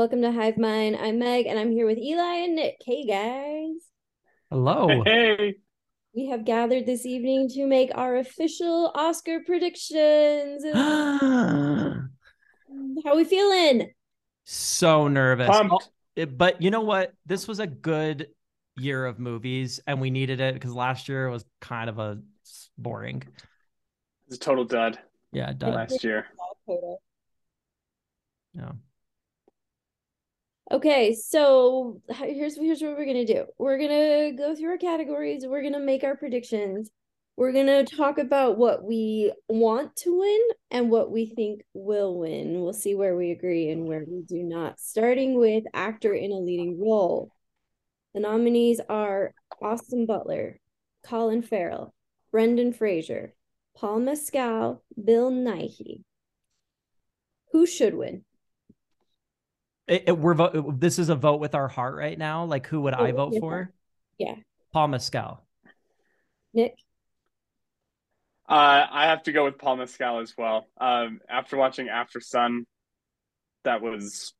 Welcome to Hive Mind. I'm Meg, and I'm here with Eli and Nick. Hey, guys. Hello. Hey, We have gathered this evening to make our official Oscar predictions. How are we feeling? so nervous. pumped. Oh, but you know what? This was a good year of movies, and we needed it because last year was kind of a boring. It's a total dud Yeah, done. last year. Yeah. Okay, so here's here's what we're gonna do. We're gonna go through our categories. We're gonna make our predictions. We're gonna talk about what we want to win and what we think will win. We'll see where we agree and where we do not. Starting with actor in a leading role. The nominees are Austin Butler, Colin Farrell, Brendan Fraser, Paul Mescal, Bill Nighy. Who should win? It, it- we're vo- this is a vote with our heart right now. Like, who would I Vote vote with your for? Yeah. Paul Mescal. Nick? Uh, I have to go with Paul Mescal as well. Um, after watching Aftersun, that was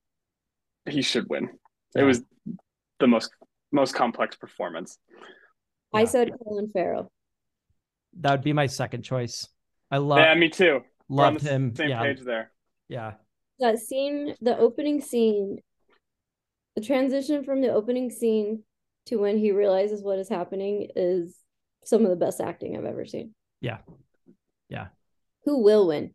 he should win. It was the most most complex performance. I Yeah. said Colin Farrell. That would be my second choice. I love yeah, me too. Loved him. Same Yeah, page there. yeah. That scene, the opening scene, the transition from the opening scene to when he realizes what is happening is some of the best acting I've ever seen. Yeah. Yeah. Who will win?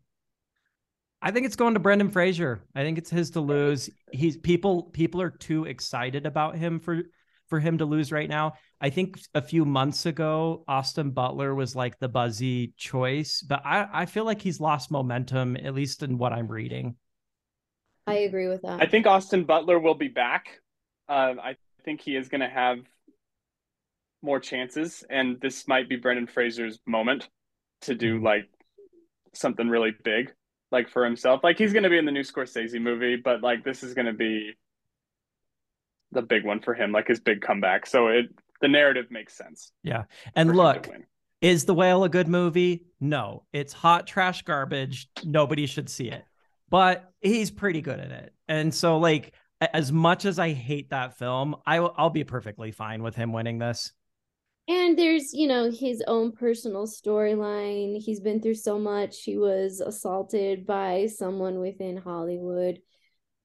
I think it's going to Brendan Fraser. I think it's his to lose. He's people people are too excited about him for for him to lose right now. I think a few months ago, Austin Butler was like the buzzy choice, but I, I feel like he's lost momentum, at least in what I'm reading. I agree with that. I think Austin Butler will be back. Uh, I think he is going to have more chances, and this might be Brendan Fraser's moment to do Mhm. like something really big, like for himself. Like he's going to be in the new Scorsese movie, but like this is going to be the big one for him, like his big comeback. So it the narrative makes sense. Yeah, and for him to look, is The Whale a good movie? No, it's hot trash garbage. Nobody should see it, but he's pretty good at it. And so, like, as much as I hate that film, I will, I'll be perfectly fine with him winning this. And there's, you know, his own personal storyline. He's been through so much. He was assaulted by someone within Hollywood.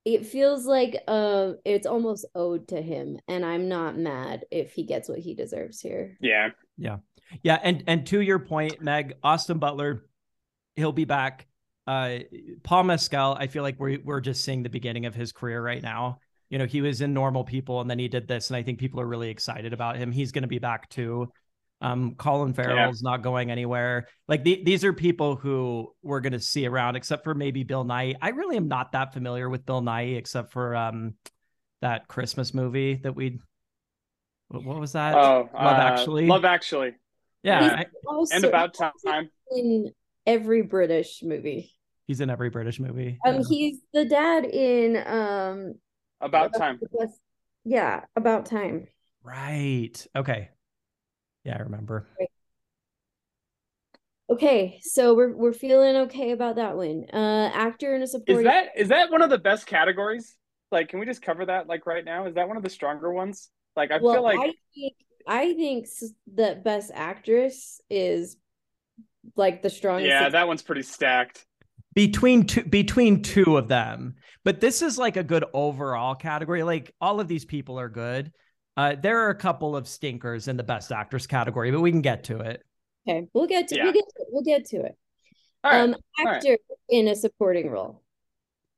It feels like uh it's almost owed to him, and I'm not mad if he gets what he deserves here. Yeah, yeah, Yeah, and and to your point, Meg, Austin Butler, he'll be back. Uh, Paul Mescal, I feel like we're we're just seeing the beginning of his career right now. You know, he was in Normal People, and then he did this, and I think people are really excited about him. He's going to be back too. Um, Colin Farrell's not going anywhere. Like the, these are people who we're going to see around, except for maybe Bill Nighy. I really am not that familiar with Bill Nighy, except for um that Christmas movie that we. What what was that? Oh, Love uh, Actually. Love Actually, yeah, I- also and About Time. in every British movie. He's in every British movie. Um, Yeah. he's the dad in um About Time. Yeah, about time. Right. Okay. Yeah, I remember. Okay, so we're we're feeling okay about that one. Uh, actor in a supporting Is that is that one of the best categories? Like, can we just cover that like right now? Is that one of the stronger ones? Like, I well, feel like I think I think s- the best actress is like the strongest. yeah, that one's pretty stacked. Between two between two of them. But this is like a good overall category. Like all of these people are good. Uh, there are a couple of stinkers in the best actress category, but we can get to it. Okay, we'll get to Yeah. we'll get to, we'll get to it. All right. um, all right. actor in a supporting role: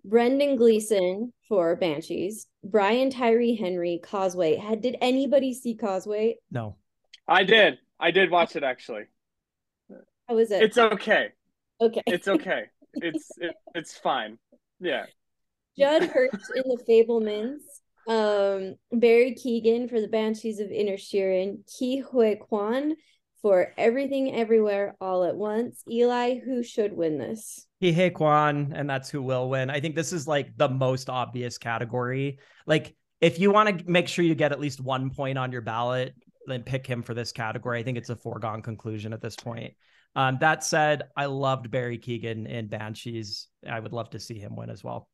Brendan Gleeson for Banshees, Brian Tyree Henry, Causeway. Had did anybody see Causeway? No. I did. I did watch it actually. How was it? It's okay. okay. It's okay. It's it, it's fine. Yeah. Judd Hirsch in The Fabelmans, um, Barry Keoghan for The Banshees of Inisherin, Ke Huy Quan for Everything Everywhere All at Once. Eli, who should win this? Huy Quan, and that's who will win. I think this is like the most obvious category. Like, if you want to make sure you get at least one point on your ballot, then pick him for this category. I think it's a foregone conclusion at this point. Um, that said, I loved Barry Keoghan in Banshees. I would love to see him win as well.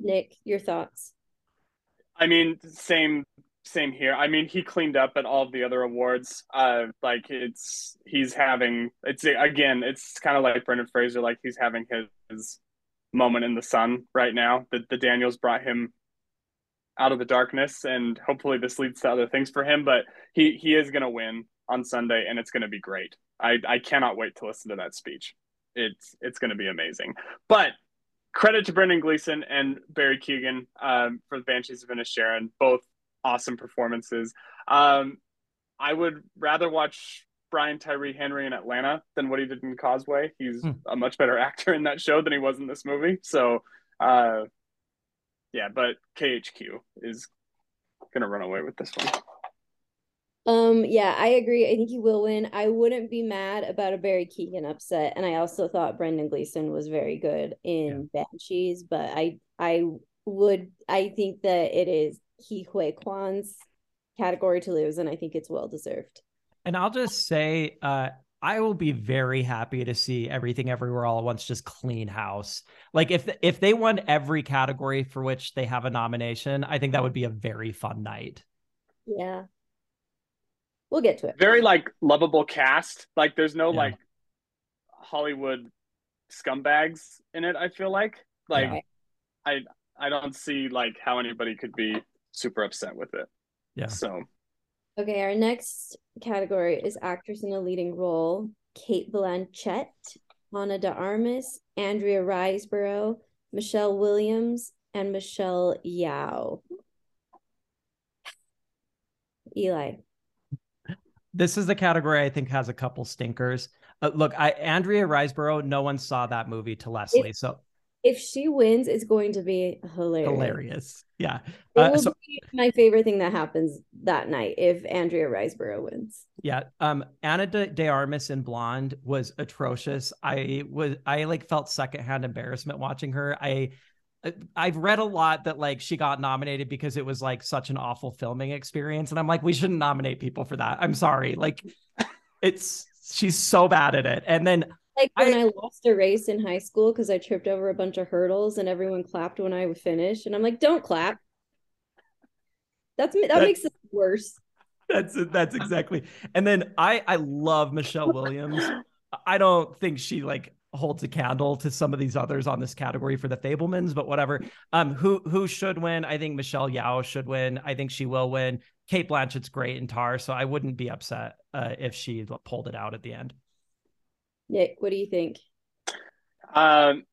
Nick, your thoughts? I mean, same same here. I mean, he cleaned up at all of the other awards. Uh, like it's he's having it's again, it's kind of like Brendan Fraser, like he's having his, his moment in the sun right now. That the Daniels brought him out of the darkness, and hopefully this leads to other things for him. But he he is going to win on Sunday, and it's going to be great. I I cannot wait to listen to that speech. It's it's going to be amazing. But credit to Brendan Gleeson and Barry Keoghan um, for the Banshees of Inisherin, both awesome performances. Um, I would rather watch Brian Tyree Henry in Atlanta than what he did in Causeway. He's hmm. a much better actor in that show than he was in this movie. So, uh, yeah, but KHQ is gonna run away with this one. Um, yeah, I agree. I think he will win. I wouldn't be mad about a Barry Keoghan upset, and I also thought Brendan Gleeson was very good in yeah. Banshees, but I I would I think that it is Ke Huy Quan's category to lose, and I think it's well deserved. And I'll just say, uh, I will be very happy to see everything everywhere all at once just clean house. Like if if they won every category for which they have a nomination, I think that would be a very fun night. Yeah. We'll get to it. Very like lovable cast. Like there's no yeah. like Hollywood scumbags in it, I feel like. Like yeah. I I don't see like how anybody could be super upset with it. Yeah. So Okay, our next category is actress in a leading role. Cate Blanchett, Ana de Armas, Andrea Riseborough, Michelle Williams, and Michelle Yeoh. Eli this is the category I think has a couple stinkers. Uh, look, I Andrea Riseborough, no one saw that movie to Leslie, if, so if she wins, it's going to be hilarious. Hilarious, yeah. It uh, will so, be my favorite thing that happens that night if Andrea Riseborough wins. Yeah, um, Ana de, de Armas in Blonde was atrocious. I was I like felt secondhand embarrassment watching her. I Uh, I've read a lot that like she got nominated because it was like such an awful filming experience. And I'm like, we shouldn't nominate people for that. I'm sorry. Like it's she's so bad at it. And then like when I, I lost a race in high school because I tripped over a bunch of hurdles and everyone clapped when I would finish. And I'm like, don't clap. That's that, that makes it worse. That's that's exactly. And then I I love Michelle Williams. I don't think she like holds a candle to some of these others on this category for the Fabelmans, but whatever. Um, who who should win? I think Michelle Yeoh should win. I think she will win. Cate Blanchett's great in Tar, so I wouldn't be upset uh, if she pulled it out at the end. Nick, what do you think? Um,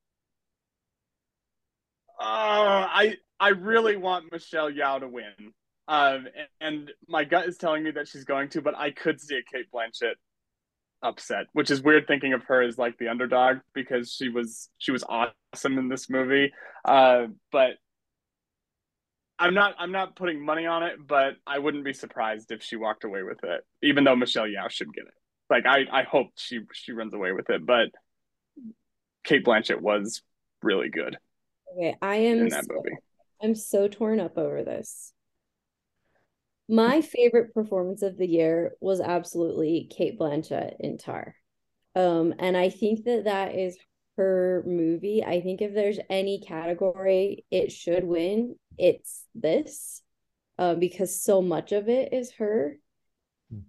uh, I I really want Michelle Yeoh to win. Um, and, and my gut is telling me that she's going to, but I could see a Cate Blanchett upset, which is weird thinking of her as like the underdog because she was she was awesome in this movie. Uh, but I'm not I'm not putting money on it, but I wouldn't be surprised if she walked away with it, even though Michelle Yeoh should get it. Like I I hope she she runs away with it, but Cate Blanchett was really good. Okay, I am in that so, movie. I'm so torn up over this. My favorite performance of the year was absolutely Cate Blanchett in Tar. Um, and I think that that is her movie. I think if there's any category it should win, it's this, um, because so much of it is her. Hmm.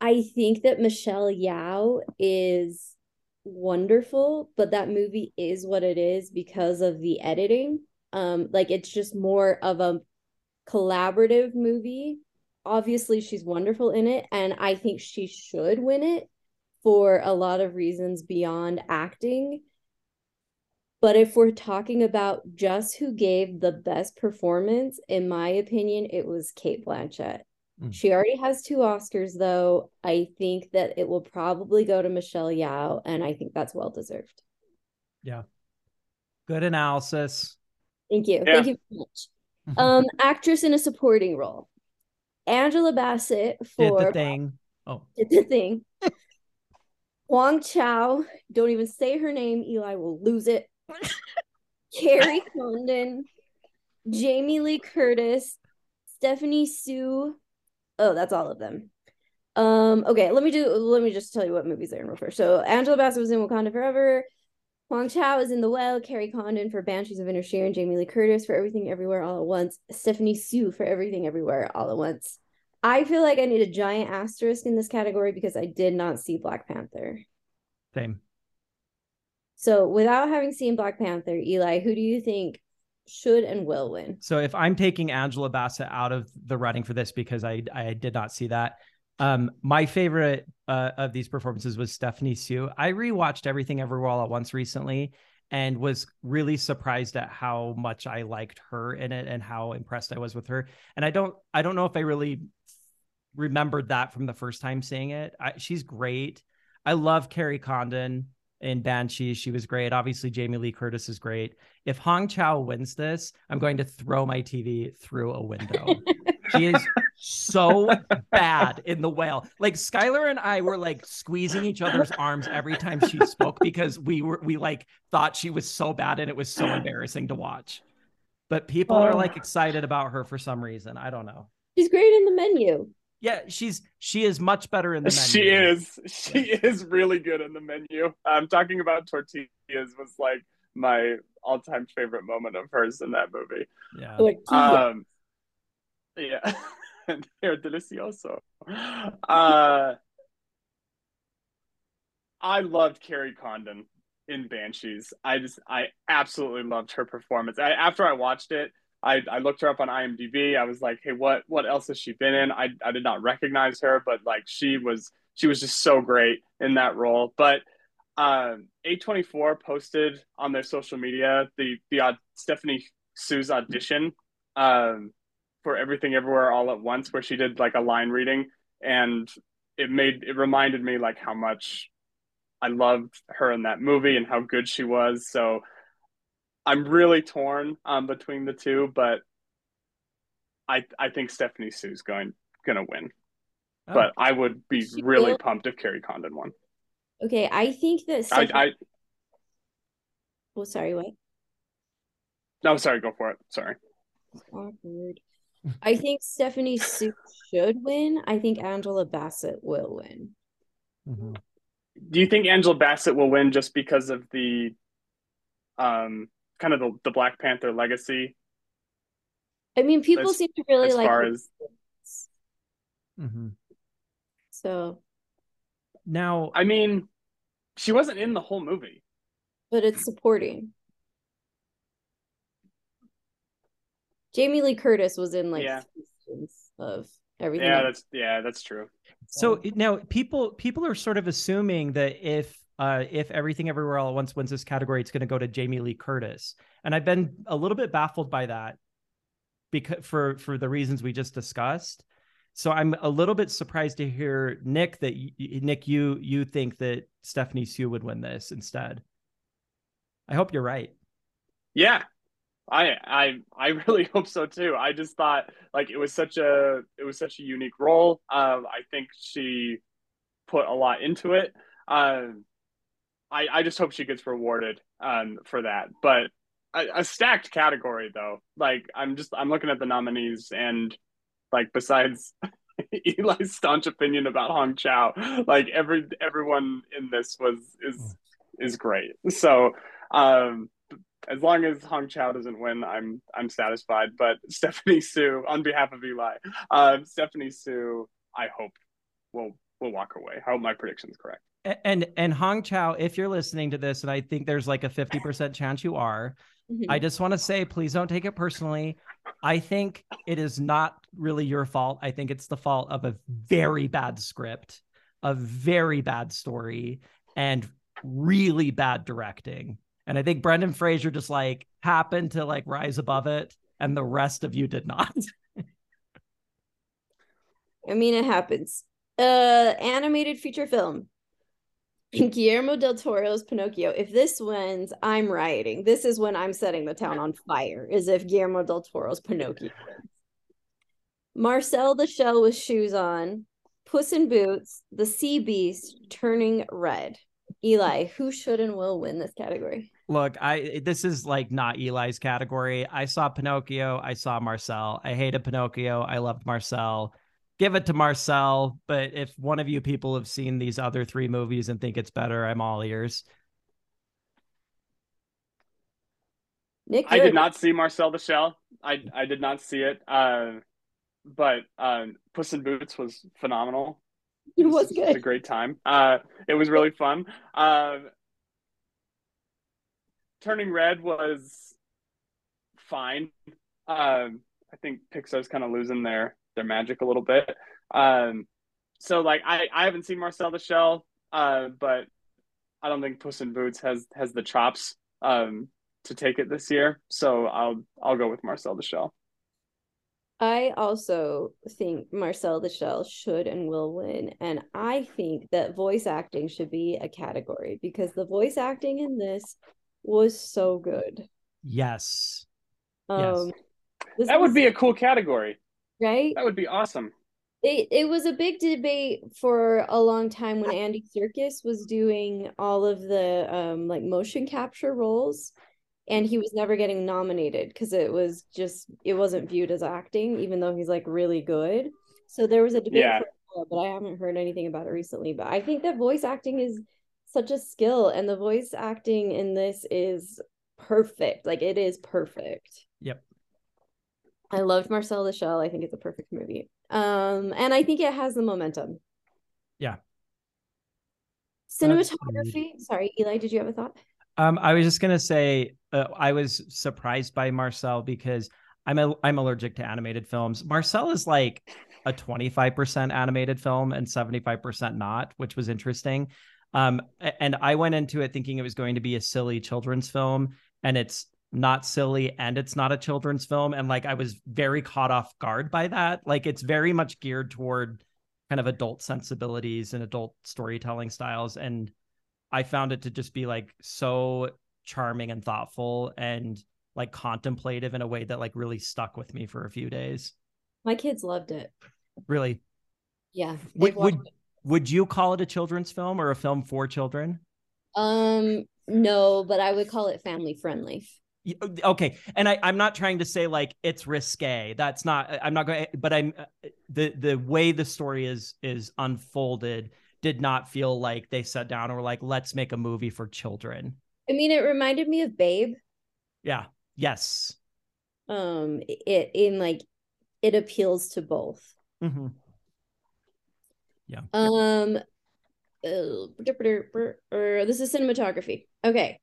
I think that Michelle Yeoh is wonderful, but that movie is what it is because of the editing. Um, like it's just more of a collaborative movie. Obviously, she's wonderful in it, and I think she should win it for a lot of reasons beyond acting. But if we're talking about just who gave the best performance, in my opinion, it was Cate Blanchett. Mm. She already has two Oscars, though. I think that it will probably go to Michelle Yeoh, and I think that's well deserved. Yeah. Good analysis. Thank you. Yeah. Thank you very much. Um, actress in a supporting role. Angela Bassett for did the thing. Oh, did the thing. Hong Chau. Don't even say her name. Eli will lose it. Kerry Condon, Jamie Lee Curtis, Stephanie Hsu. Oh, that's all of them. Um, okay, let me do let me just tell you what movies they're in real first. So Angela Bassett was in Wakanda Forever. Hong Chau is in the well, Kerry Condon for Banshees of Inisherin, Jamie Lee Curtis for Everything Everywhere All at Once, Stephanie Hsu for Everything Everywhere All at Once. I feel like I need a giant asterisk in this category because I did not see Black Panther. Same. So without having seen Black Panther, Eli, who do you think should and will win? So if I'm taking Angela Bassett out of the running for this because I I did not see that, um, my favorite uh, of these performances was Stephanie Hsu. I rewatched Everything Everywhere All at Once recently and was really surprised at how much I liked her in it and how impressed I was with her. And I don't I don't know if I really remembered that from the first time seeing it. I, she's great. I love Kerry Condon in Banshee. She was great. Obviously, Jamie Lee Curtis is great. If Hong Chau wins this, I'm going to throw my TV through a window. she is so bad in the whale. Like Skylar and I were like squeezing each other's arms every time she spoke because we were we like thought she was so bad and it was so embarrassing to watch. But people are oh. like excited about her for some reason. I don't know. She's great in the menu. Yeah, she's she is much better in the menu. She is. She is really good in the menu. I'm talking about tortillas was like my all-time favorite moment of hers in that movie. Yeah. Like Um, yeah. They're delicioso. Uh, I loved Kerry Condon in Banshees. I just I absolutely loved her performance. I, after I watched it, I, I looked her up on IMDb. I was like, hey, what what else has she been in? I, I did not recognize her, but like she was she was just so great in that role. But um, A24 posted on their social media the the uh, Stephanie Hsu's audition um, for Everything Everywhere All at Once, where she did like a line reading, and it made it reminded me like how much I loved her in that movie and how good she was. So I'm really torn um, between the two, but I I think Stephanie Hsu's going gonna win. Oh. But I would be she really will. pumped if Kerry Condon won. Okay, I think that Stephanie... I, I Oh, sorry, what? No, sorry, go for it. Sorry. Awkward. I think Stephanie Hsu should win. I think Angela Bassett will win. Mm-hmm. Do you think Angela Bassett will win just because of the um kind of the, the Black Panther legacy. I mean, people as, seem to really as like far as mm-hmm. so now I mean she wasn't in the whole movie. But it's supporting. Jamie Lee Curtis was in like yeah. of everything. Yeah, that's yeah, that's true. So now people people are sort of assuming that if uh, if everything everywhere all at once wins this category, it's going to go to Jamie Lee Curtis, and I've been a little bit baffled by that because for for the reasons we just discussed. So I'm a little bit surprised to hear Nick that Nick you you think that Stephanie Hsu would win this instead. I hope you're right. Yeah, I I I really hope so too. I just thought like it was such a it was such a unique role. Um, I think she put a lot into it. Um, I, I just hope she gets rewarded um, for that. But a, a, stacked category though. Like I'm just I'm looking at the nominees and like besides Eli's staunch opinion about Hong Chau, like every everyone in this was is is great. So um as long as Hong Chau doesn't win, I'm I'm satisfied. But Stephanie Hsu, on behalf of Eli, um, Stephanie Hsu, I hope will will walk away. I hope my prediction is correct and and Hong Chau, if you're listening to this, and I think there's like a 50% chance you are, mm-hmm. I just want to say, please don't take it personally. I think it is not really your fault. I think it's the fault of a very bad script, a very bad story, and really bad directing. And I think Brendan Fraser just like happened to like rise above it, and the rest of you did not. I mean, it happens. Uh, animated feature film. Guillermo del Toro's Pinocchio. If this wins, I'm rioting. This is when I'm setting the town on fire. Is if Guillermo del Toro's Pinocchio wins. Marcel the Shell with shoes on, Puss in Boots, the Sea Beast turning red. Eli, who should and will win this category? Look, I this is like not Eli's category. I saw Pinocchio, I saw Marcel. I hated Pinocchio, I loved Marcel give it to Marcel. But if one of you people have seen these other three movies and think it's better, I'm all ears. Nick, I did not see Marcel the Shell. I I did not see it. Uh, but um, Puss in Boots was phenomenal. It was It was a great time. Uh, it was really fun. Um, Turning Red was fine. Um, I think Pixar's kind of losing their their magic a little bit. Um, so like I I haven't seen Marcel the Shell, uh, but I don't think Puss in Boots has has the chops um to take it this year. So I'll I'll go with Marcel the Shell. I also think Marcel the Shell should and will win. And I think that voice acting should be a category because the voice acting in this was so good. Yes. Um this That would be a cool category. Right. That would be awesome. It it was a big debate for a long time when Andy Serkis was doing all of the um like motion capture roles and he was never getting nominated because it was just it wasn't viewed as acting even though he's like really good. So there was a debate Yeah. for but I haven't heard anything about it recently. But I think that voice acting is such a skill and the voice acting in this is perfect. Like it is perfect. Yep. I loved Marcel the Shell. I think it's a perfect movie. Um, and I think it has the momentum. Yeah. Cinematography. Sorry, Eli, did you have a thought? Um, I was just gonna say uh, I was surprised by Marcel because I'm a, I'm allergic to animated films. Marcel is like a 25% animated film and 75% not, which was interesting. Um, and I went into it thinking it was going to be a silly children's film, and it's not silly and it's not a children's film. And like I was very caught off guard by that. Like it's very much geared toward kind of adult sensibilities and adult storytelling styles. And I found it to just be like so charming and thoughtful and like contemplative in a way that like really stuck with me for a few days. My kids loved it. Really. Yeah. Would would, would you call it a children's film or a film for children? Um, no, but I would call it family friendly. Y- Okay, and I, I'm not trying to say like it's risque. That's not. I'm not going. But I'm uh, the the way the story is is unfolded did not feel like they sat down and were like, let's make a movie for children. I mean, it reminded me of Babe. Yeah. Yes. Um, it in like it appeals to both. mm-hmm. yeah Um, uh, this is cinematography. Okay.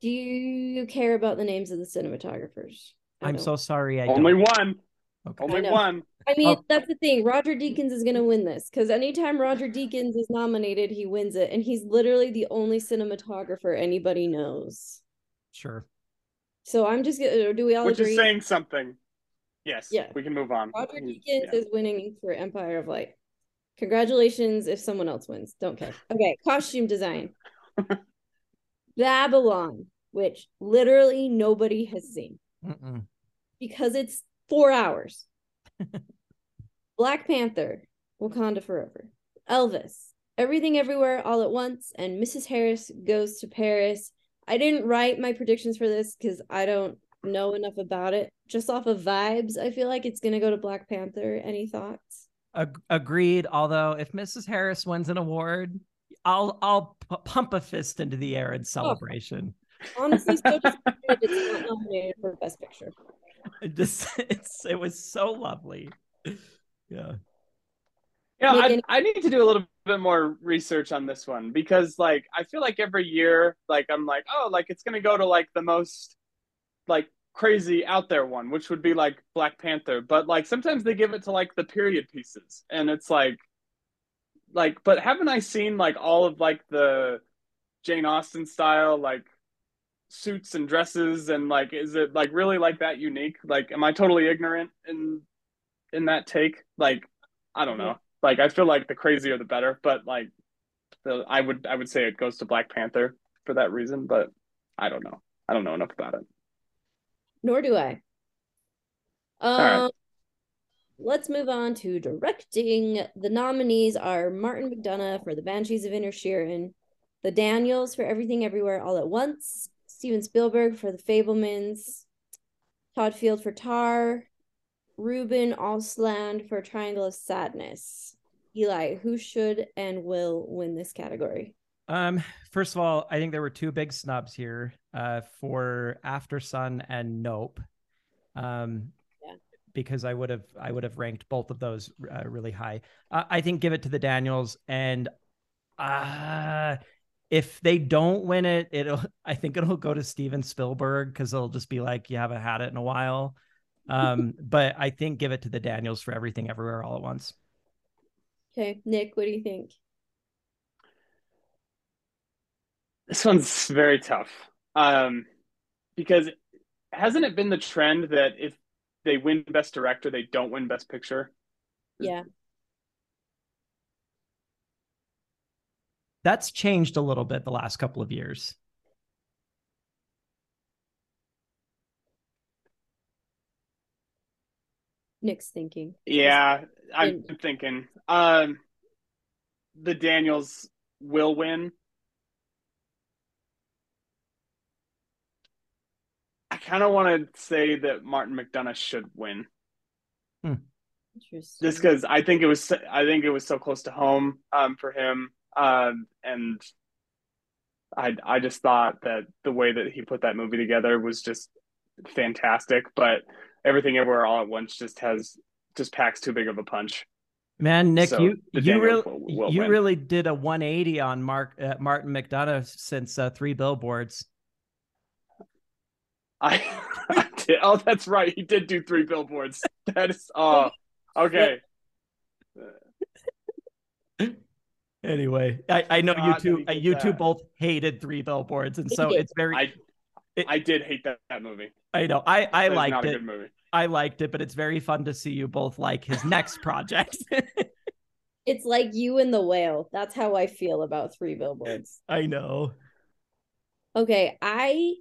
Do you care about the names of the cinematographers? I I'm don't. so sorry. I Only don't. one. Okay. Only know. one. I mean, Oh. that's the thing. Roger Deakins is gonna win this because anytime Roger Deakins is nominated, he wins it, and he's literally the only cinematographer anybody knows. Sure. So I'm just gonna. Do we all Which agree? is saying something. Yes. Yeah. We can move on. Roger He's- Deakins yeah. is winning for Empire of Light. Congratulations if someone else wins. Don't care. Okay, costume design. Babylon, which literally nobody has seen Mm-mm. because it's four hours. Black Panther, Wakanda Forever. Elvis, Everything Everywhere All at Once, and Mrs. Harris Goes to Paris. I didn't write my predictions for this because I don't know enough about it. Just off of vibes, I feel like it's gonna go to Black Panther. Any thoughts? Ag- agreed. Although if Mrs. Harris wins an award, I'll I'll p- pump a fist into the air in oh. celebration. Honestly, so disappointed it's not nominated for Best Picture. It just it's it was so lovely. Yeah. Yeah, Make I, I need to do a little bit more research on this one because like I feel like every year like I'm like oh like it's gonna go to like the most like crazy out there one which would be like Black Panther but like sometimes they give it to like the period pieces and it's like like but haven't I seen like all of like the Jane Austen style like suits and dresses and like is it like really like that unique like am I totally ignorant in in that take like I don't know like I feel like the crazier the better, but like the I would I would say it goes to Black Panther for that reason, but I don't know. I don't know enough about it. Nor do I. Um, right. Let's move on to directing. The nominees are Martin McDonagh for The Banshees of Inner Inisherin, the Daniels for Everything Everywhere All at Once, Steven Spielberg for The Fabelmans, Todd Field for Tar, Ruben Östlund for Triangle of Sadness. Eli, who should and will win this category? Um, first of all, I think there were two big snubs here uh, for Aftersun and Nope. Um. Because I would have I would have ranked both of those uh, really high. Uh, I think give it to the Daniels, and uh, if they don't win it, it'll I think it'll go to Steven Spielberg because it'll just be like you haven't had it in a while. Um, but I think give it to the Daniels for everything everywhere all at once. Okay, Nick, what do you think? This one's very tough. Um, because hasn't it been the trend that if they win Best Director, they don't win Best Picture? Yeah. That's changed a little bit the last couple of years. Nick's thinking. Yeah, I'm And- thinking. Um, the Daniels will win. Kind of want to say that Martin McDonagh should win, Interesting. just because I think it was. so- I think it was so close to home um, for him, um, and I I just thought that the way that he put that movie together was just fantastic. But everything everywhere all at once just has just packs too big of a punch. Man, Nick, So, you you really will- will you win. really did a 180 on Mark uh, Martin McDonagh since uh, Three Billboards. I, I did. Oh, that's right. He did do three billboards. That is. Oh, okay. Anyway, I, I know you God that two he uh, did you two both hated Three Billboards, and so it's very I It- I did hate that, that movie. I know I I That is liked not a it. good movie. I liked it, but it's very fun to see you both like his next project. It's like you and the whale. That's how I feel about three billboards. I know. Okay, I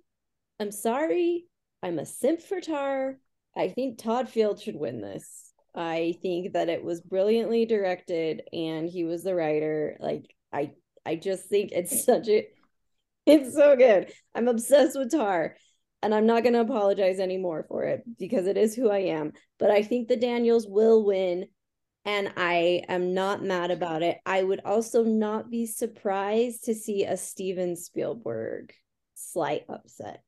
am sorry. I'm a simp for Tar. I think Todd Field should win this. I think that it was brilliantly directed and he was the writer. Like I I just think it's such a it's so good. I'm obsessed with Tar and I'm not going to apologize anymore for it because it is who I am. But I think the Daniels will win and I am not mad about it. I would also not be surprised to see a Steven Spielberg slight upset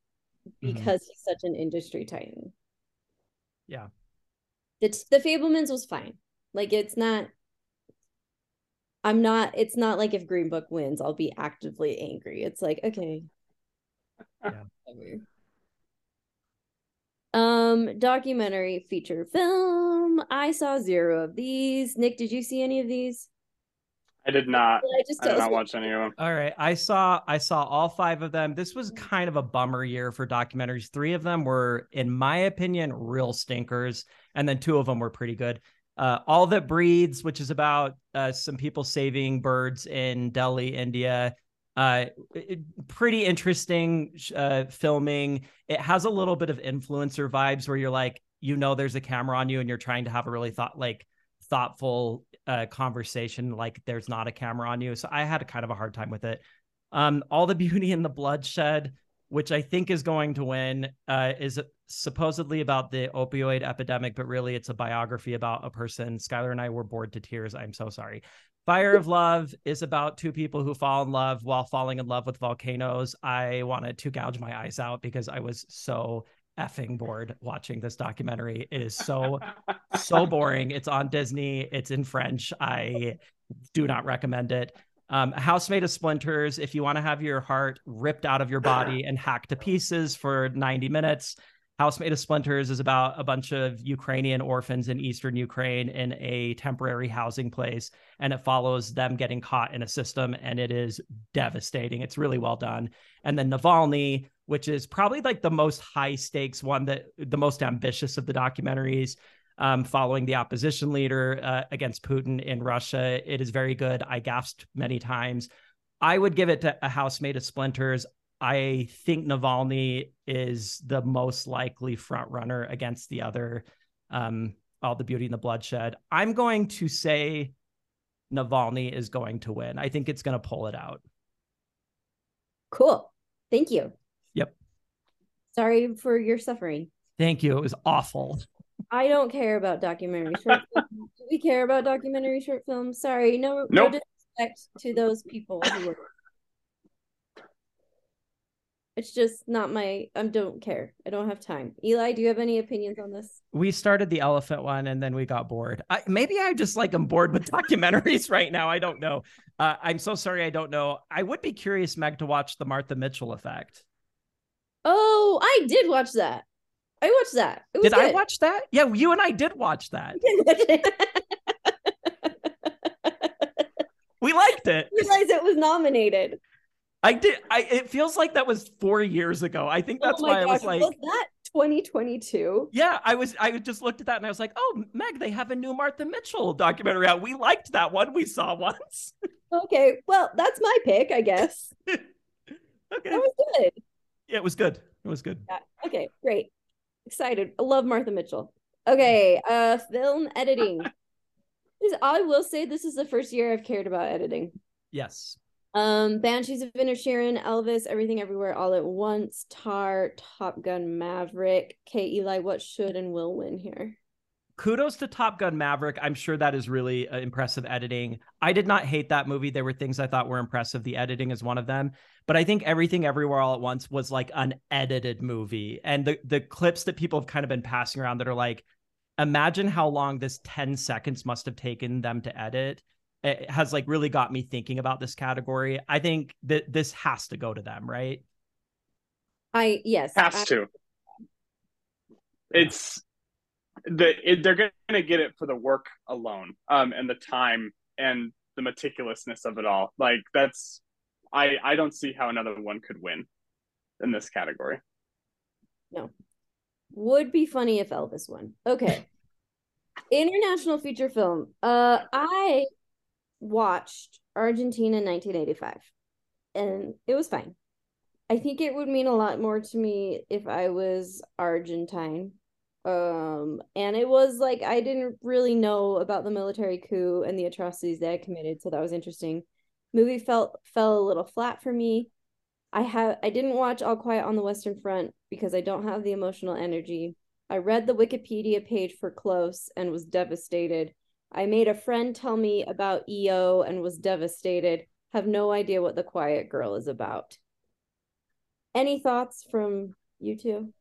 Mhm. because he's such an industry titan. Yeah. The the Fabelmans was fine. Like it's not I'm not it's not like if Green Book wins, I'll be actively angry. It's like, okay. Yeah. Um, documentary feature film. I saw zero of these. Nick, did you see any of these? I did not. I just I did not watch any of them. All right. I saw I saw all five of them. This was kind of a bummer year for documentaries. Three of them were, in my opinion, real stinkers, and then two of them were pretty good. Uh, All That Breathes, which is about uh, some people saving birds in Delhi, India. Uh, it- pretty interesting uh, filming. It has a little bit of influencer vibes where you're like, you know, there's a camera on you, and you're trying to have a really thought like thoughtful uh, conversation like there's not a camera on you. So i had a kind of a hard time with it. Um all the beauty and the bloodshed which i think is going to win uh, is supposedly about the opioid epidemic but really it's a biography about a person. Skylar and i were bored to tears. I'm so sorry. Fire of love is about two people who fall in love while falling in love with volcanoes. I wanted to gouge my eyes out because i was so effing bored watching this documentary it is so so boring. It's on Disney. It's in French. I do not recommend it. Um, House Made of Splinters. If you want to have your heart ripped out of your body and hacked to pieces for 90 minutes, House Made of Splinters is about a bunch of Ukrainian orphans in Eastern Ukraine in a temporary housing place. And it follows them getting caught in a system, and it is devastating. It's really well done. And then Navalny, which is probably like the most high stakes one, that the most ambitious of the documentaries um, following the opposition leader uh, against Putin in Russia. It is very good. I gasped many times. I would give it to a house made of splinters. I think Navalny is the most likely front runner against the other, um, all the beauty and the bloodshed. I'm going to say Navalny is going to win. I think it's going to pull it out. Cool. Thank you. Yep. Sorry for your suffering. Thank you. It was awful. I don't care about documentary short films. Do we care about documentary short films? Sorry, no, Nope. no disrespect to those people who were It's just not my. I don't care. I don't have time. Eli, do you have any opinions on this? We started the elephant one and then we got bored. I, maybe I just like I'm bored with documentaries right now. I don't know. Uh, I'm so sorry. I don't know. I would be curious, Meg, to watch the Martha Mitchell effect. Oh, I did watch that. I watched that. did good. I watch that? Yeah, you and I did watch that. we liked it. Realize it was nominated. I did. I it feels like that was four years ago. I think that's oh why gosh, I was like, was that 2022? Yeah, I was. I just looked at that and I was like, oh, Meg, they have a new Martha Mitchell documentary out. We liked that one. We saw once. okay, well, that's my pick, I guess. okay, that was good. Yeah, it was good. It was good. Yeah. Okay, great. Excited. I love Martha Mitchell. Okay, uh, film editing. this, I will say this is the first year I've cared about editing. Yes. Um, Banshees of Inisherin, Elvis, Everything Everywhere All at Once, Tar, Top Gun Maverick. Okay, Eli, what should and will win here? Kudos to Top Gun Maverick. I'm sure that is really uh, impressive editing. I did not hate that movie. There were things I thought were impressive. The editing is one of them. But I think Everything Everywhere All at Once was like an edited movie. And the the clips that people have kind of been passing around that are like, imagine how long this 10 seconds must have taken them to edit it has like really got me thinking about this category. I think that this has to go to them, right? I yes, has I, to. It's the it, they're going to get it for the work alone, um, and the time and the meticulousness of it all. Like that's, I I don't see how another one could win in this category. No, would be funny if Elvis won. Okay. International feature film. Uh, I watched Argentina 1985 and it was fine. I think it would mean a lot more to me if I was Argentine. Um, and it was like I didn't really know about the military coup and the atrocities they had committed, so that was interesting. Movie felt fell a little flat for me. I have I didn't watch All Quiet on the Western Front because I don't have the emotional energy. I read the Wikipedia page for Close and was devastated. I made a friend tell me about EO and was devastated. Have no idea what The Quiet Girl is about. Any thoughts from you two?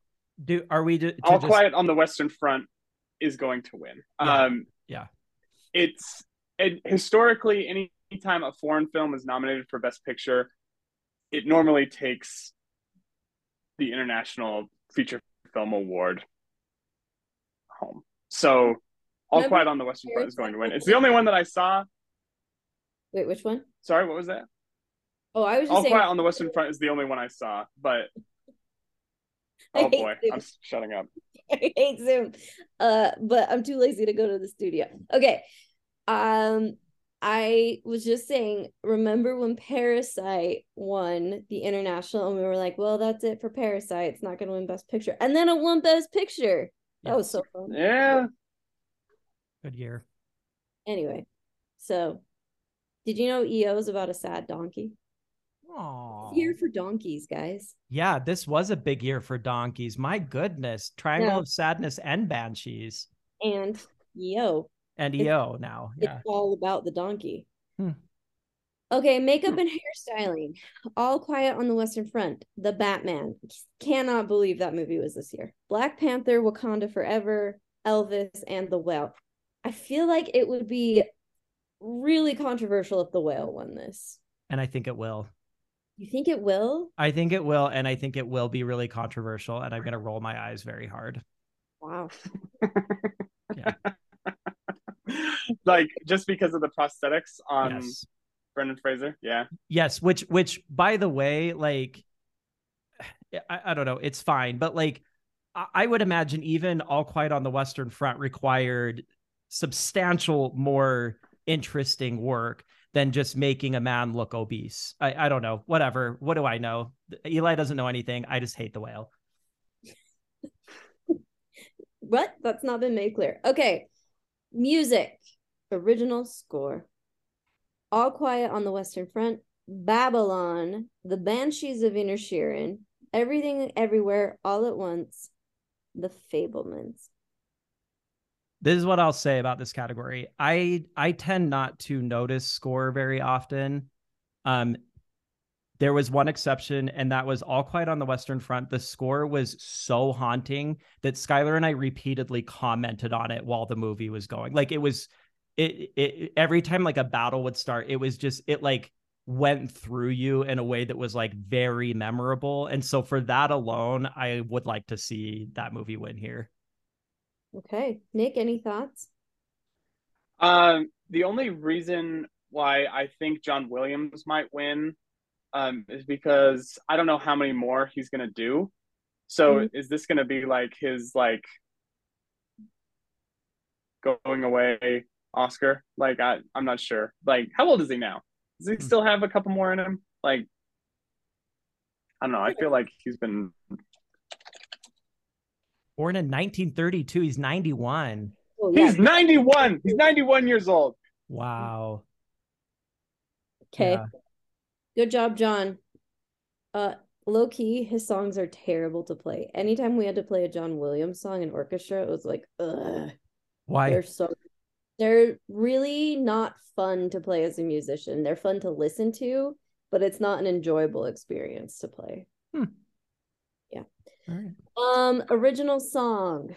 Do are we to, to All just... Quiet on the Western Front is going to win. Yeah. Um, yeah. It's it, historically any time a foreign film is nominated for Best Picture, it normally takes the International Feature Film Award home. So all Remember Quiet on the Western Front is going to win. It's the only one that I saw. Wait, which one? Sorry, what was that? Oh, I was All saying... Quiet on the Western Front is the only one I saw, but oh boy, Zoom. I'm shutting up. I hate Zoom, uh, but I'm too lazy to go to the studio. Okay, um, I was just saying, remember when Parasite won the international, and we were like, "Well, that's it for Parasite. It's not going to win Best Picture," and then it won Best Picture. That was so fun. Yeah, Good year. Anyway, so did you know EO is about a sad donkey? Aww. Year for donkeys, guys. Yeah, this was a big year for donkeys. My goodness. Triangle of Sadness and Banshees. And EO. And EO now. Yeah. It's all about the donkey. Hmm. Okay, makeup hmm. and hairstyling. All Quiet on the Western Front. The Batman. Cannot believe that movie was this year. Black Panther, Wakanda Forever, Elvis, and The Whale. I feel like it would be really controversial if the whale won this. And I think it will. You think it will? I think it will. And I think it will be really controversial. And I'm going to roll my eyes very hard. Wow. yeah. like just because of the prosthetics on yes. Brendan Fraser. Yeah. Yes. Which, which by the way, like, I, I don't know. It's fine. But like, I would imagine even All Quiet on the Western Front required substantial more interesting work than just making a man look obese. I, I don't know. Whatever. What do I know? Eli doesn't know anything. I just hate the whale. what? That's not been made clear. Okay. Music. Original score. All Quiet on the Western Front. Babylon. The Banshees of Inisherin. Everything Everywhere All at Once. The Fabelmans this is what I'll say about this category. I I tend not to notice score very often. Um There was one exception, and that was All Quiet on the Western Front. The score was so haunting that Skylar and I repeatedly commented on it while the movie was going. Like it was, it, it every time like a battle would start, it was just it like went through you in a way that was like very memorable. And so for that alone, I would like to see that movie win here. Okay, Nick, any thoughts? Um, the only reason why I think John Williams might win um, is because I don't know how many more he's gonna do. So mm-hmm. is this gonna be like his like going away Oscar? Like I I'm not sure. Like how old is he now? Does he hmm. still have a couple more in him? Like I don't know. I feel like he's been born in 1932. He's 91. Oh, yeah. He's 91. He's 91 years old. Wow. Okay. Yeah. Good job, John. Uh low key, his songs are terrible to play. Anytime we had to play a John Williams song in orchestra, it was like, ugh. Why? They're so they're really not fun to play as a musician. They're fun to listen to, but it's not an enjoyable experience to play. Hmm. Yeah. Um, original song.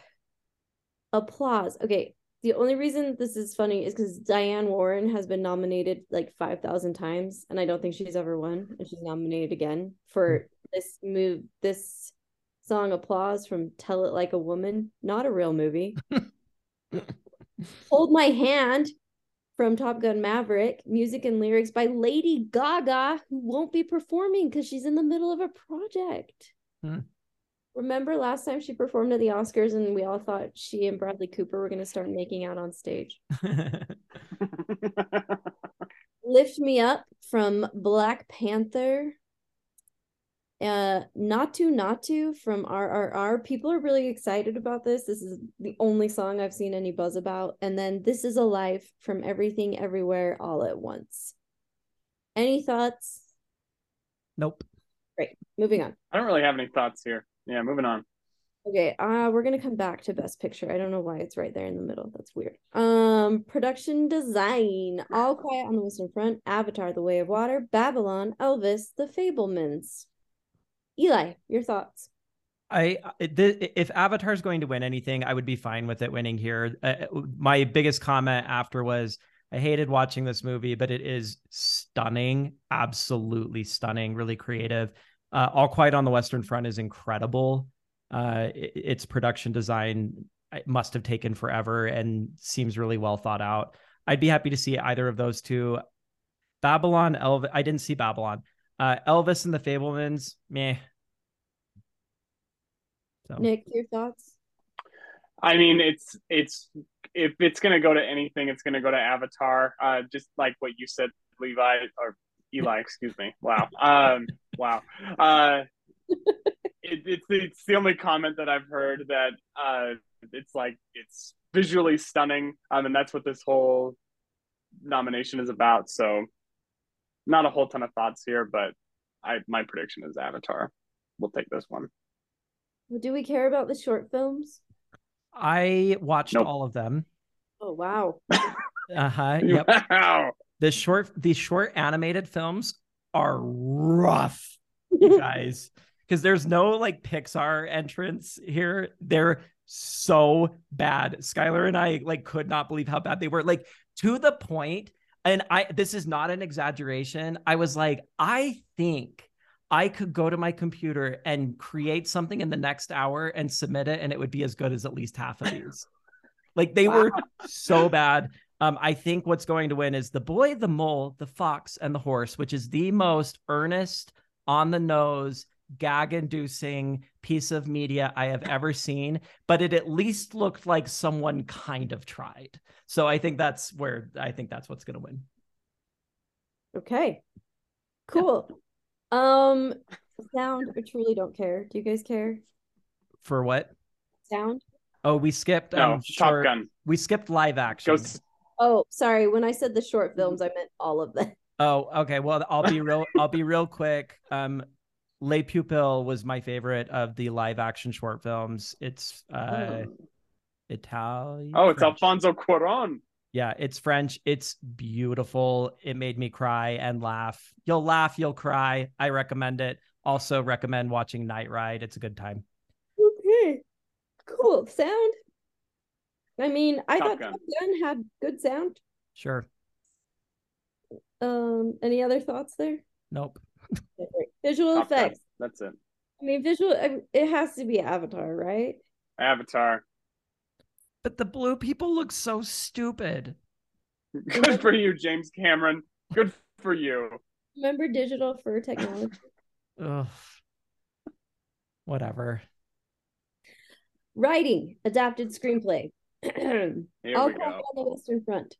Applause. Okay, the only reason this is funny is because Diane Warren has been nominated like 5,000 times, and I don't think she's ever won. And she's nominated again for this move, this song Applause from Tell It Like a Woman, not a real movie. Hold My Hand from Top Gun Maverick, music and lyrics by Lady Gaga, who won't be performing because she's in the middle of a project. Hmm. Remember last time she performed at the Oscars and we all thought she and Bradley Cooper were going to start making out on stage? Lift Me Up from Black Panther. Uh, Naatu Naatu from RRR. People are really excited about this. This is the only song I've seen any buzz about. And then This Is a Life from Everything Everywhere All at Once. Any thoughts? Nope. Great. Moving on. I don't really have any thoughts here yeah, moving on. Okay, uh we're gonna come back to best picture. I don't know why it's right there in the middle. That's weird. Um, production design, All Quiet on the Western Front, Avatar: The Way of Water, Babylon, Elvis, The Fabelmans. Eli, your thoughts? I if Avatar is going to win anything, I would be fine with it winning here. Uh, my biggest comment after was I hated watching this movie, but it is stunning, absolutely stunning, really creative. Uh, All Quiet on the Western Front is incredible. Uh, it, its production design must have taken forever and seems really well thought out. I'd be happy to see either of those two. Babylon, Elvis. I didn't see Babylon. Uh, Elvis and the Fabelmans. meh. So. Nick, your thoughts? I mean, it's it's if it's gonna go to anything, it's gonna go to Avatar. Uh, just like what you said, Levi or Eli, excuse me. Wow. Um, wow. Uh, it, it's it's the only comment that I've heard that uh, it's like it's visually stunning, um, and that's what this whole nomination is about. So, not a whole ton of thoughts here, but I my prediction is Avatar. We'll take this one. Do we care about the short films? I watched nope. all of them. Oh wow. uh huh. Yep. Wow the short the short animated films are rough, you guys. Because there's no like Pixar entrance here. They're so bad. Skylar and I like could not believe how bad they were. Like to the point, and I this is not an exaggeration. I was like, I think I could go to my computer and create something in the next hour and submit it, and it would be as good as at least half of these. like they wow. were so bad. Um, I think what's going to win is the boy, the mole, the fox, and the horse, which is the most earnest, on the nose, gag inducing piece of media I have ever seen. But it at least looked like someone kind of tried. So I think that's where I think that's what's going to win. Okay, cool. Yeah. Um, sound. I truly don't care. Do you guys care? For what? Sound. Oh, we skipped. No, um, Top short, Gun. We skipped live action. Oh, sorry. When I said the short films, I meant all of them. Oh, okay. Well, I'll be real. I'll be real quick. Um, Les Pupilles was my favorite of the live action short films. It's uh, oh. Italian. Oh, it's French. Alfonso Cuarón. Yeah, it's French. It's beautiful. It made me cry and laugh. You'll laugh, you'll cry. I recommend it. Also recommend watching Night Ride. It's a good time. Okay. Cool. Sound. I mean, I Top thought Gun. Top Gun had good sound. Sure. Um, any other thoughts there? Nope. Visual Top Gun. effects. That's it. I mean, visual. I- It has to be Avatar, right? Avatar. But the blue people look so stupid. Good for you, James Cameron. Good for you. Remember digital for technology. Ugh. Whatever. Writing, adapted screenplay. Here All we go. on the Western Front.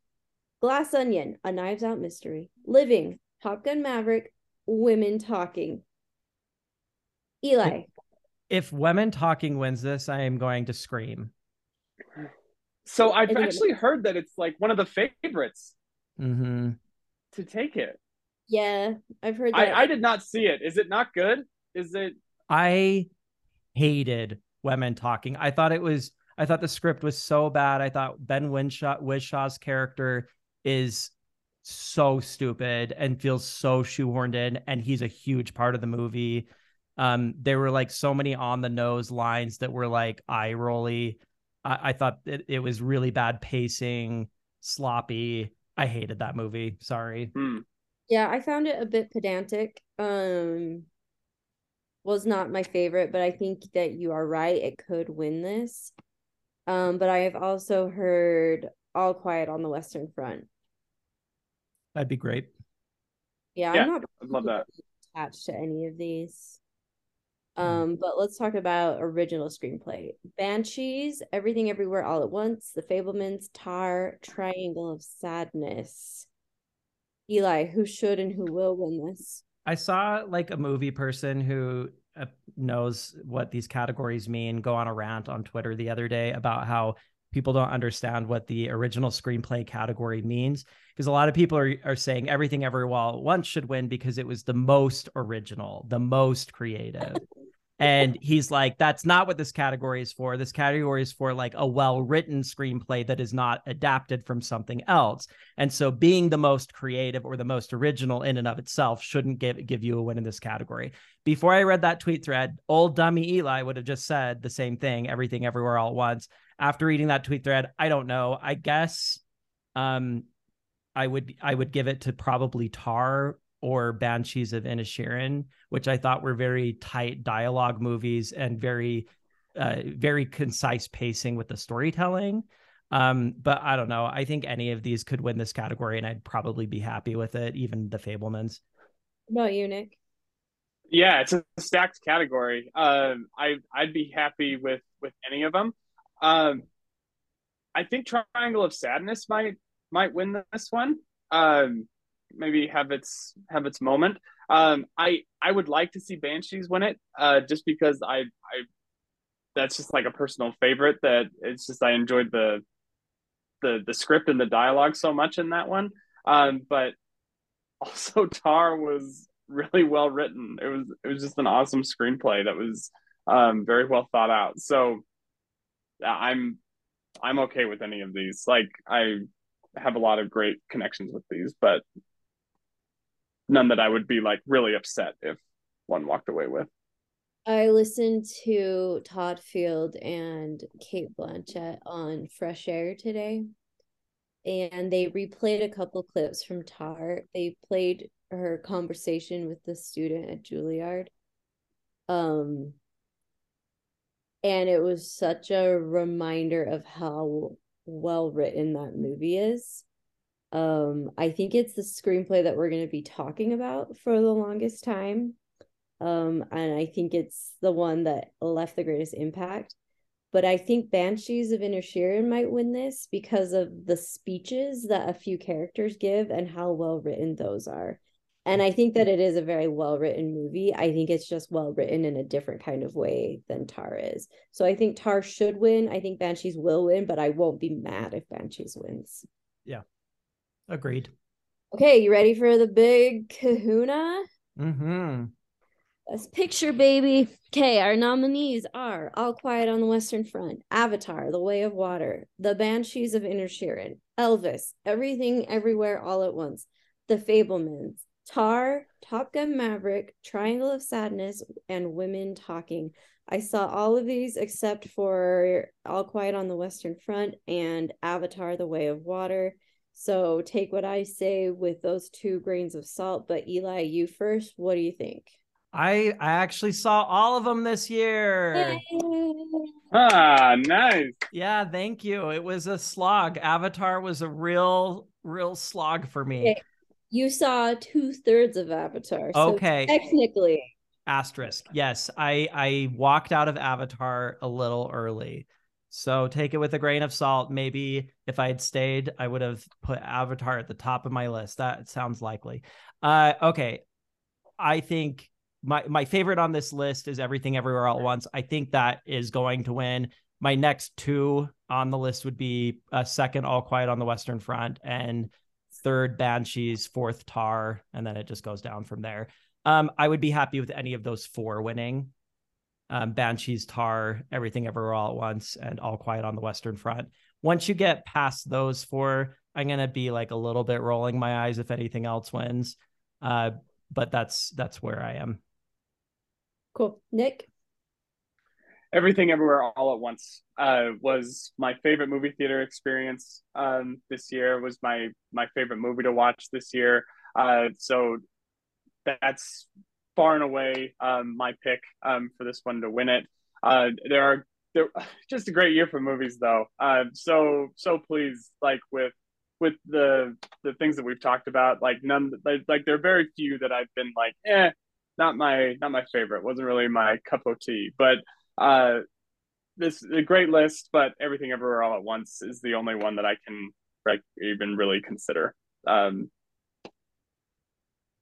Glass Onion, A Knives Out Mystery. Living, Top Gun Maverick, Women Talking. Eli, If Women Talking wins this, I am going to scream. So I've Is it- actually heard that it's like one of the favorites hmm to take it. yeah, I've heard that. I, I did not see it. Is it not good? Is it? I hated Women Talking. I thought it was I thought the script was so bad. I thought Ben Winshaw Whishaw's character is so stupid and feels so shoehorned in, and he's a huge part of the movie. Um, there were like so many on the nose lines that were like eye rolly. I, I thought it, it was really bad pacing, sloppy. I hated that movie. Sorry. Hmm. yeah, I found it a bit pedantic. Um, was not my favorite, but I think that you are right. It could win this. Um, but I have also heard All Quiet on the Western Front. That'd be great. Yeah, Yeah, I'm not I'd love that. attached to any of these. Um, but let's talk about original screenplay. Banshees, Everything Everywhere All at Once, The Fabelmans, Tar, Triangle of Sadness. Eli, who should and who will win this? I saw like a movie person who Uh, knows what these categories mean go on a rant on Twitter the other day about how people don't understand what the original screenplay category means because a lot of people are, are saying everything everywhere all at once should win because it was the most original the most creative and he's like that's not what this category is for. This category is for like a well-written screenplay that is not adapted from something else. And so being the most creative or the most original in and of itself shouldn't give give you a win in this category. Before i read that tweet thread old dummy eli would have just said the same thing everything everywhere all at once. After reading that tweet thread i don't know. I guess um i would i would give it to probably tar or Banshees of Inisherin, which I thought were very tight dialogue movies and very, uh, very concise pacing with the storytelling. Um, but I don't know. I think any of these could win this category, and I'd probably be happy with it. Even the Fabelmans. What about you, Nick? Yeah, it's a stacked category. Um, I I'd be happy with with any of them. Um, I think Triangle of Sadness might might win this one. Um, maybe have its have its moment. Um, I I would like to see Banshees win it. Uh, just because I I that's just like a personal favorite. That it's just I enjoyed the the the script and the dialogue so much in that one. Um, but also Tar was really well written. It was it was just an awesome screenplay that was um, very well thought out. So I'm I'm okay with any of these. Like I have a lot of great connections with these, but none that I would be like really upset if one walked away with. I listened to Todd Field and Cate Blanchett on Fresh Air today, and they replayed a couple clips from Tar. They played her conversation with the student at Juilliard. Um, and it was such a reminder of how well written that movie is. Um, I think it's the screenplay that we're going to be talking about for the longest time. Um, and I think it's the one that left the greatest impact. But I think Banshees of Inisherin might win this because of the speeches that a few characters give and how well written those are. And I think that it is a very well written movie. I think it's just well written in a different kind of way than Tar is. So I think Tar should win. I think Banshees will win, but I won't be mad if Banshees wins. Agreed. Okay, you ready for the big kahuna? Mm-hmm. Best picture, baby. Okay, our nominees are All Quiet on the Western Front, Avatar, The Way of Water, The Banshees of Inisherin, Elvis, Everything Everywhere All at Once, The Fabelmans, Tar, Top Gun Maverick, Triangle of Sadness, and Women Talking. I saw all of these except for All Quiet on the Western Front and Avatar The Way of Water. So take what I say with those two grains of salt. But Eli, you first. What do you think? I I actually saw all of them this year. Ah, nice. Yeah, thank you. It was a slog. Avatar was a real real slog for me. Okay. You saw two thirds of Avatar. So Okay. Technically, Asterisk. Yes, I I walked out of Avatar a little early. So take it with a grain of salt. Maybe if I had stayed, I would have put Avatar at the top of my list. That sounds likely. Uh okay. I think my my favorite on this list is Everything Everywhere All at Once. I think that is going to win. My next two on the list would be uh, second All Quiet on the Western Front and third Banshees, fourth Tar, and then it just goes down from there. Um, I would be happy with any of those four winning. Um, Banshees, Tar, Everything Everywhere All at Once, and All Quiet on the Western Front. Once you get past those four, I'm gonna be like a little bit rolling my eyes if anything else wins. Uh, but that's that's where I am. cool. Nick, Everything Everywhere All at Once uh, was my favorite movie theater experience um, this year. Was my my favorite movie to watch this year. Uh, so that's far and away um, my pick um, for this one to win it. Uh, there are there just a great year for movies though. Uh, so so pleased like with with the the things that we've talked about. Like none like, like there are very few that I've been like eh not my not my favorite. Wasn't really my cup of tea, but uh this a great list, but everything everywhere all at once is the only one that I can like even really consider um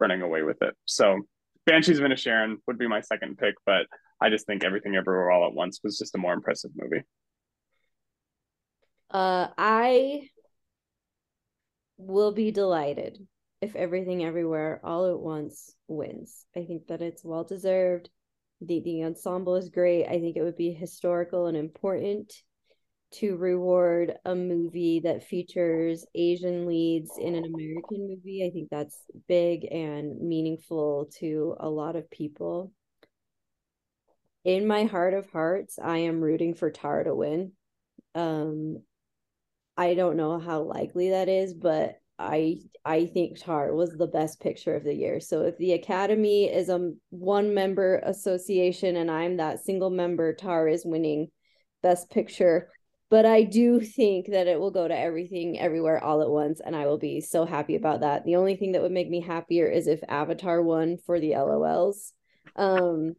running away with it. So Banshees of Inisherin would be my second pick, but I just think everything everywhere all at once was just a more impressive movie. uh, I will be delighted if everything everywhere all at once wins. I think that it's well deserved. The the ensemble is great. I think it would be historical and important to reward a movie that features Asian leads in an American movie. I think that's big and meaningful to a lot of people. In my heart of hearts, I am rooting for Tar to win. Um, I don't know how likely that is, but I I think Tar was the best picture of the year. So if the Academy is a one member association and I'm that single member, Tar is winning best picture. But I do think that it will go to everything everywhere all at once, and I will be so happy about that. The only thing that would make me happier is if Avatar won for the LOLs. Um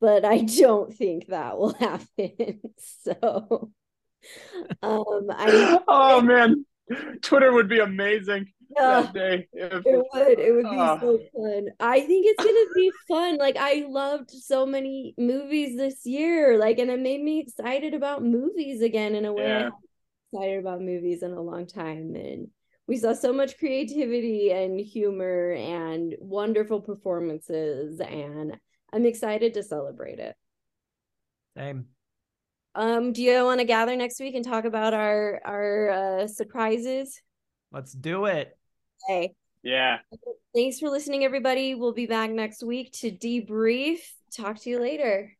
but I don't think that will happen. So um I oh man, Twitter would be amazing uh, that day. If, it would it would be Ah. so fun. I think it's gonna be fun. Like I loved so many movies this year. Like and it made me excited about movies again in a way I Yeah. haven't excited about movies in a long time. And we saw so much creativity and humor and wonderful performances and I'm excited to celebrate it. Same. Um, do you want to gather next week and talk about our our uh, surprises? Let's do it. Yeah. Thanks for listening, everybody. We'll be back next week to debrief. Talk to you later.